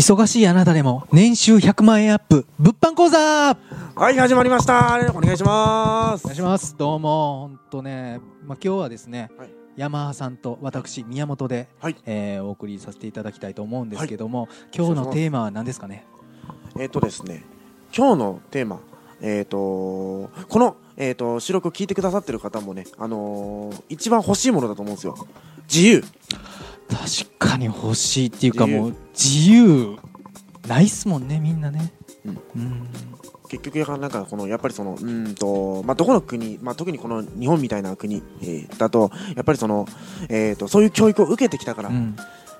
忙しいあなたでも年収100万円アップ物販講座おはい、始まりました。お願いします。願いしますどうも本当ね、まあ、今日はですね、はいヤマハさんと私宮本で、はいえーお送りさせていただきたいと思うんですけども、今日のテーマは何ですかね？えっ、とですね、今日のテーマ、えっ、と、この、えっ、と、収録を聞いてくださってる方もね、あのー一番欲しいものだと思うんですよ。自由。確かに欲しいっていうかもう自由ないっすもんねみんなね。うん。うん。結局、なんか、この、やっぱりその、うーんと、まあ、どこの国、まあ、特にこの日本みたいな国、えーだと、やっぱりその、えっ、と、そういう教育を受けてきたから、うん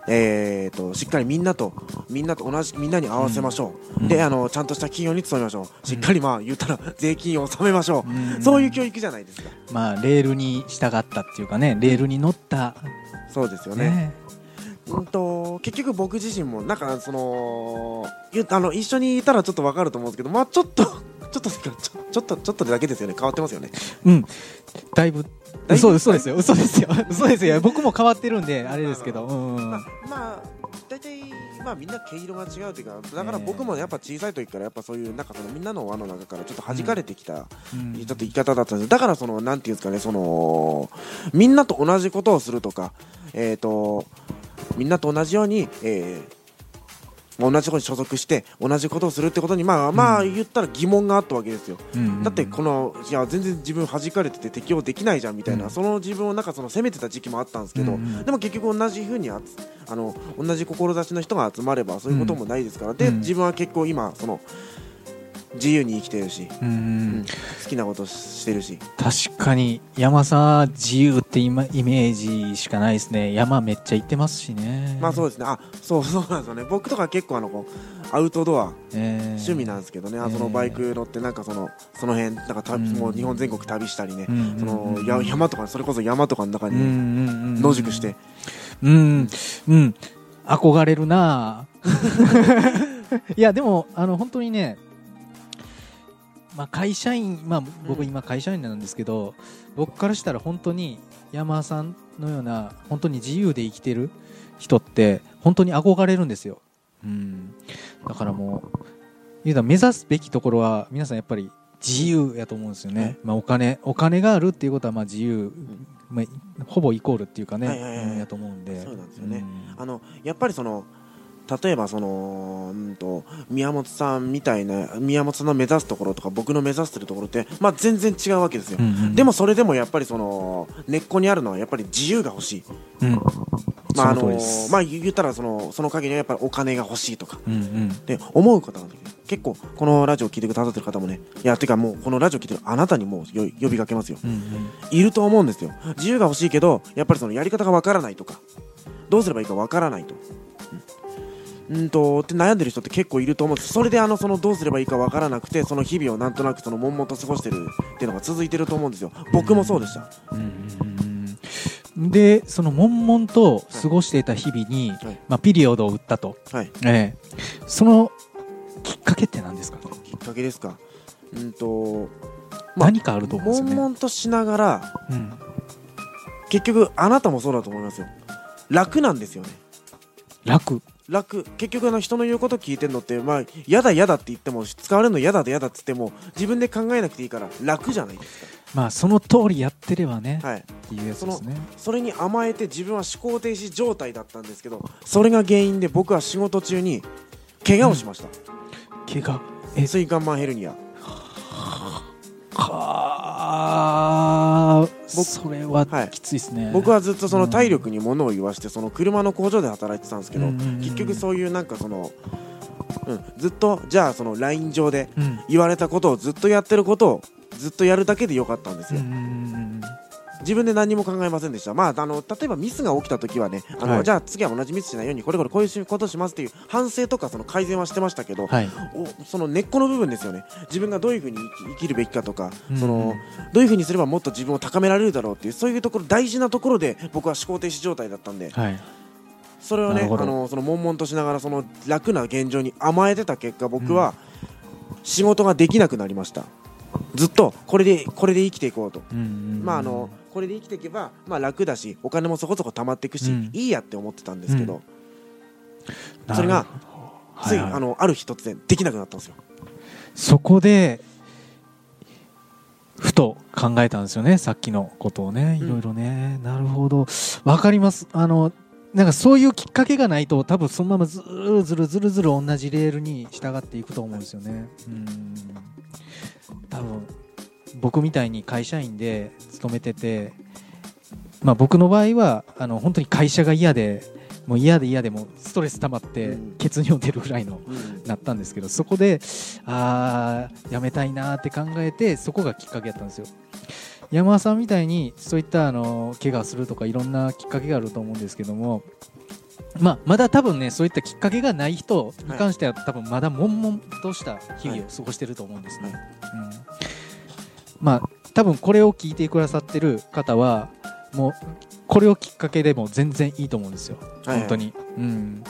えー、としっかりみんなとみんなと同じみんなに合わせましょう、うん。であのちゃんとした企業に勤めましょう。しっかりまあ言ったら 税金を納めましょう、うん。そういう教育じゃないですか。まあレールに従ったっていうかねレールに乗った。そうですよね。ね。うんと結局僕自身もなんかそのゆあの一緒にいたらちょっとわかると思うんですけどまあちょっとちょっとちょちょっとちょっとだけですよね。変わってますよね。うん。だいぶ。嘘嘘ですよ。嘘ですよ。嘘ですよ。僕も変わってるんであれですけど。うんまあ、まあ、大体、まあ、みんな毛色が違うというかだから僕もやっぱ小さい時からやっぱそういうなんかそのみんなの輪の中からちょっと弾かれてきた、うん。ちょっと言い方だったんです。だからそのなんていうんですかねそのみんなと同じことをするとかえっ、とみんなと同じように、えー同じところに所属して同じことをするってことにまあまあ言ったら疑問があったわけですよ、うんだってこのいや全然自分弾かれてて適応できないじゃんみたいな、うん。その自分をなんかその責めてた時期もあったんですけど、でも結局同じふうにあつあの同じ志の人が集まればそういうこともないですから、でうん。自分は結構今その自由に生きてるし、うんうん。好きなことしてるし。確かに山さん自由って今イメージしかないですね。山めっちゃ行ってますしね。まあそうですね。あそうそうなんですよね。僕とか結構あのこうアウトドアえー。趣味なんですけどね、あえー。そのバイク乗ってなんかそのその辺なんかた、うん。もう日本全国旅したりね、うんそのや山とかそれこそ山とかの中うんにね、野宿して、うんうん。憧れるなあ いやでもあの本当にねまあ会社員まあ僕うん。今会社員なんですけど、僕からしたら本当に山田さんのような本当に自由で生きてる人って本当に憧れるんですよ、うん、だからもう言うたら目指すべきところは皆さんやっぱり自由やと思うんですよね、まあ、お金お金があるっていうことはまあ自由、まあ、ほぼイコールっていうかね、はいはいはい。うんやと思うんで。そうなんですよね。うん。あのやっぱりその例えばそのうんと宮本さんみたいな宮本さんの目指すところとか僕の目指してるところって、まあ、全然違うわけですよ、うんうんでもそれでもやっぱりその根っこにあるのはやっぱり自由が欲しい、うん。まああのまあ、言ったらそのその限りはやっぱりお金が欲しいとか。うんうん。で思う方が結構このラジオを聞いてくださってる方もねいやてかもうこのラジオ聞いてるあなたにもうよ呼びかけますよ。うんうん。いると思うんですよ。自由が欲しいけどやっぱりそのやり方がわからないとか。どうすればいいかわからないと。うんうんとって悩んでる人って結構いると思うんですそれであのそのどうすればいいかわからなくてその日々をなんとなくその悶々と過ごしてるっていうのが続いてると思うんですよ。僕もそうでした。でその悶々と過ごしていた日々に、はい。まあ、ピリオドを打ったと、はい。ええ。そのきっかけって何ですか、きっかけですか。うんとまあ何かあると思うんですよ悶ね、々としながらうん、結局あなたもそうだと思いますよ。楽なんですよね。楽楽。結局あの人の言うこと聞いてるのってまあ嫌だ嫌だって言っても使われるの嫌だ嫌だっつっても自分で考えなくていいから楽じゃないですまあその通りやってればね、かはい。っていうやつですね。それに甘えて自分は思考停止状態だったんですけどそれが原因で僕は仕事中に怪我をしました、怪我？え？椎間板ヘルニア。か僕それははい。きついですね、僕はずっとその体力に物を言わしてその車の工場で働いてたんですけどうんうんうん結局そういうなんかその、うん、ずっとじゃあその LINE 上でうん。言われたことをずっとやってることをずっとやるだけでよかったんですよ、うんうんうん自分で何も考えませんでした、まあ、あの例えばミスが起きたときはねあの、はい。じゃあ次は同じミスしないようにこれこれこういうことしますっていう反省とかその改善はしてましたけど、はい。おその根っこの部分ですよね。自分がどういうふうに生き生きるべきかとか、うんそのどういうふうにすればもっと自分を高められるだろうっていうそういうところ大事なところで僕は思考停止状態だったんではい。それをねあのその悶々としながらその楽な現状に甘えてた結果僕は仕事ができなくなりましたずっとこれでこれで生きていこうと。うんうんうん。まああのこれで生きていけば、まあ、楽だしお金もそこそこ貯まっていくし、うん。いいやって思ってたんですけど、なそれがつい、はいはい。あのある日突然できなくなったんですよ。そこでふと考えたんですよねさっきのことをね。うん。いろいろね、なるほど。わかります。あのなんかそういうきっかけがないと多分そのままずるずるずるずる同じレールに従っていくと思うんですよね。うん。多分僕みたいに会社員で勤めててまあ僕の場合はあの本当に会社が嫌でもう嫌で嫌でもうストレス溜まってうん。血尿出るぐらいのうん。なったんですけどそこであーやめたいなーって考えてそこがきっかけだったんですよ山田さんみたいにそういったあの怪我するとかいろんなきっかけがあると思うんですけどもまあ、まだ多分ねそういったきっかけがない人に関しては、多分まだ悶々とした日々を過ごしてると思うんですね、うん、まあ多分これを聞いてくださってる方はもうこれをきっかけでも全然いいと思うんですよ。はい。はい本当に、うん、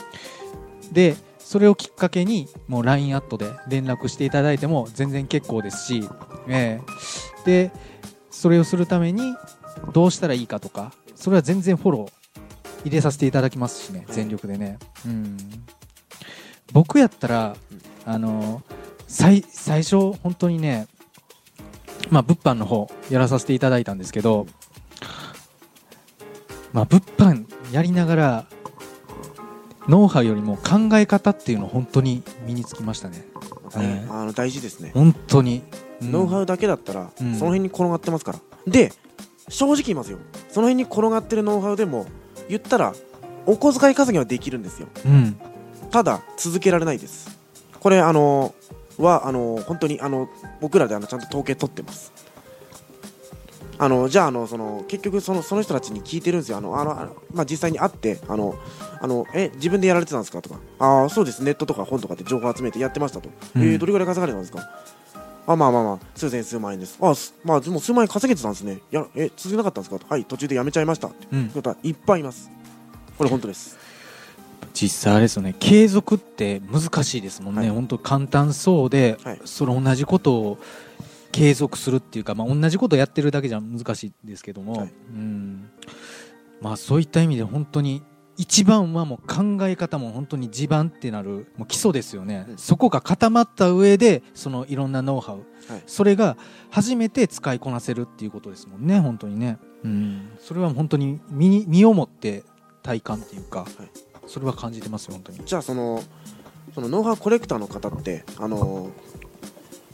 でそれをきっかけにもう LINE アットで連絡していただいても全然結構ですし、ええ。でそれをするためにどうしたらいいかとかそれは全然フォロー入れさせていただきますしね全力でね、うん、僕やったらあの最最初本当にねまあ物販の方やらさせていただいたんですけどまあ物販やりながらノウハウよりも考え方っていうのを本当に身につきましたね。あの大事ですね、本当に、うんノウハウだけだったら、うん。その辺に転がってますから。で正直言いますよ。その辺に転がってるノウハウでも言ったらお小遣い稼ぎはできるんですよ。うん。ただ続けられないです。これあのはあの本当にあの僕らであのちゃんと統計取ってます。あのじゃああのその結局そのその人たちに聞いてるんですよ。あのあのまあ、実際に会ってあのあのえ自分でやられてたんですか？とか。ああそうです。ネットとか本とかで情報集めてやってましたと、うん。えーどれぐらい稼がれたんですか？あまあまあまあ数千数万円です。あすまあでも数万円稼げてたんですね。やえ続けなかったんですか？とはい途中でやめちゃいましたって。うん。ことはいっぱいいます。これ本当です。実際あれですよね。継続って難しいですもんね、はい。本当簡単そうで、はい。その同じことを継続するっていうか、まあ、同じことをやってるだけじゃ難しいですけども、はい。うん。まあ、そういった意味で本当に一番はもう考え方も本当に地盤ってなるもう基礎ですよね、うんそこが固まった上でそのいろんなノウハウ、はい。それが初めて使いこなせるっていうことですもんね本当にね、うん、それは本当に身に身をもって体感っていうか、それは感じてますよ本当に。じゃあそのそのノウハウコレクターの方ってあの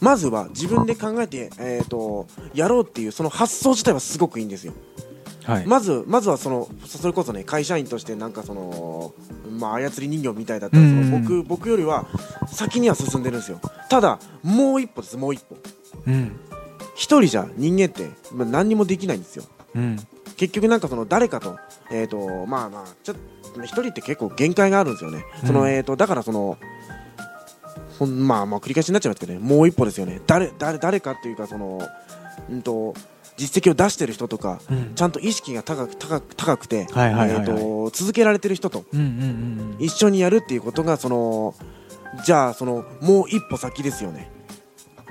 まずは自分で考えて、えー、とやろうっていうその発想自体はすごくいいんですよ。はいまずまずはそのそそれこそね会社員としてなんかその、まあ、操り人形みたいだったら僕僕よりは先には進んでるんですよ。ただもう一歩ですもう一歩。うん一人じゃ人間って、まあ、何にもできないんですよ。うん結局なんかその誰かとえっ、とまあまあちょっと一人って結構限界があるんですよね。そのうんえっ、とだからそのまあまあ繰り返しになっちゃいますけどねもう一歩ですよね。誰誰誰かっていうかそのうんと実績を出してる人とかうんちゃんと意識が高く高く高くて、えーと続けられてる人と一緒にやるっていうことがそのじゃあそのもう一歩先ですよね。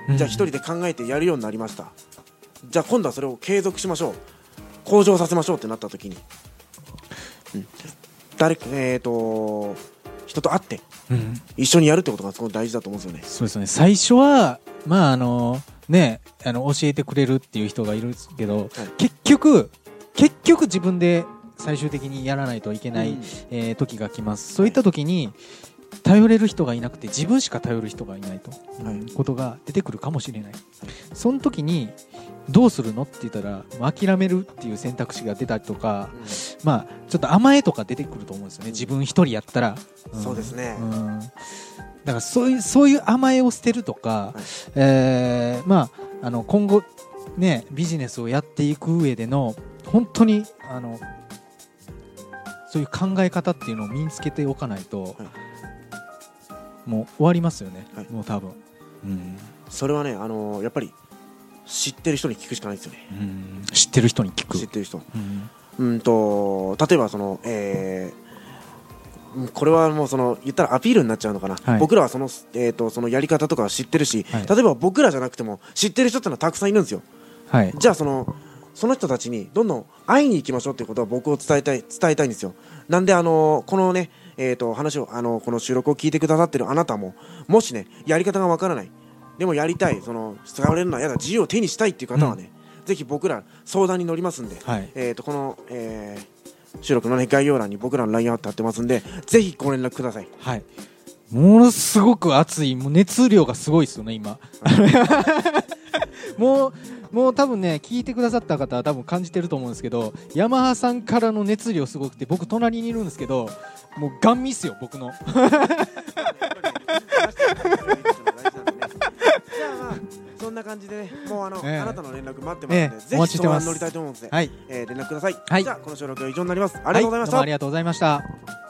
うんじゃあ一人で考えてやるようになりました。じゃあ今度はそれを継続しましょう。向上させましょうってなった時に、うん、誰かえっ、と人と会ってうん一緒にやるってことがすごい大事だと思うんですよね。そうですね最初はまああのねあの教えてくれるっていう人がいるんですけど、結局結局自分で最終的にやらないといけない、うん。えー時が来ます。そういった時に頼れる人がいなくて自分しか頼る人がいないと、はい。うんことが出てくるかもしれない、その時にどうするのって言ったら諦めるっていう選択肢が出たりとか、まあちょっと甘えとか出てくると思うんですよね。自分一人やったら、ん。そうですね。うんだからそういうそういう甘えを捨てるとか、はい。えーまああの今後ねビジネスをやっていく上での本当にあのそういう考え方っていうのを身につけておかないと、もう終わりますよね、はい。もう多分、うん。それはね、あのーやっぱり知ってる人に聞くしかないですよね。うん。知ってる人に聞く。知ってる人。うん。うんと例えばその、えーうんこれはもうその言ったらアピールになっちゃうのかな、はい。僕らはその,、えー、とそのやり方とかは知ってるし、はい。例えば僕らじゃなくても知ってる人ってのはたくさんいるんですよ。はい。じゃあそのその人たちにどんどん会いに行きましょうっていうことは僕を伝えたい伝えたいんですよ。なんであのこのね、えー、と話をあのこの収録を聞いてくださってるあなたももしねやり方がわからない。でもやりたいその使われるのはやだ自由を手にしたいっていう方はね、ぜひ僕ら相談に乗りますんで、はい。えー、とこの、えー収録の、ね、概要欄に僕らの LINE アット貼ってますんでぜひご連絡ください。はい。ものすごく熱いもう熱量がすごいですよね今。もうもう多分ね聞いてくださった方は多分感じてると思うんですけどヤマハさんからの熱量すごくて僕隣にいるんですけどもうガン見っすよ僕の 感じでね もうあの、ええ。あなたの連絡待ってますので、ええぜお待ちしてます。ひ相談に乗りたいと思うので、はい。えー連絡ください、はい。じゃあこの収録は以上になります。ありがとうございました、はどうもありがとうございました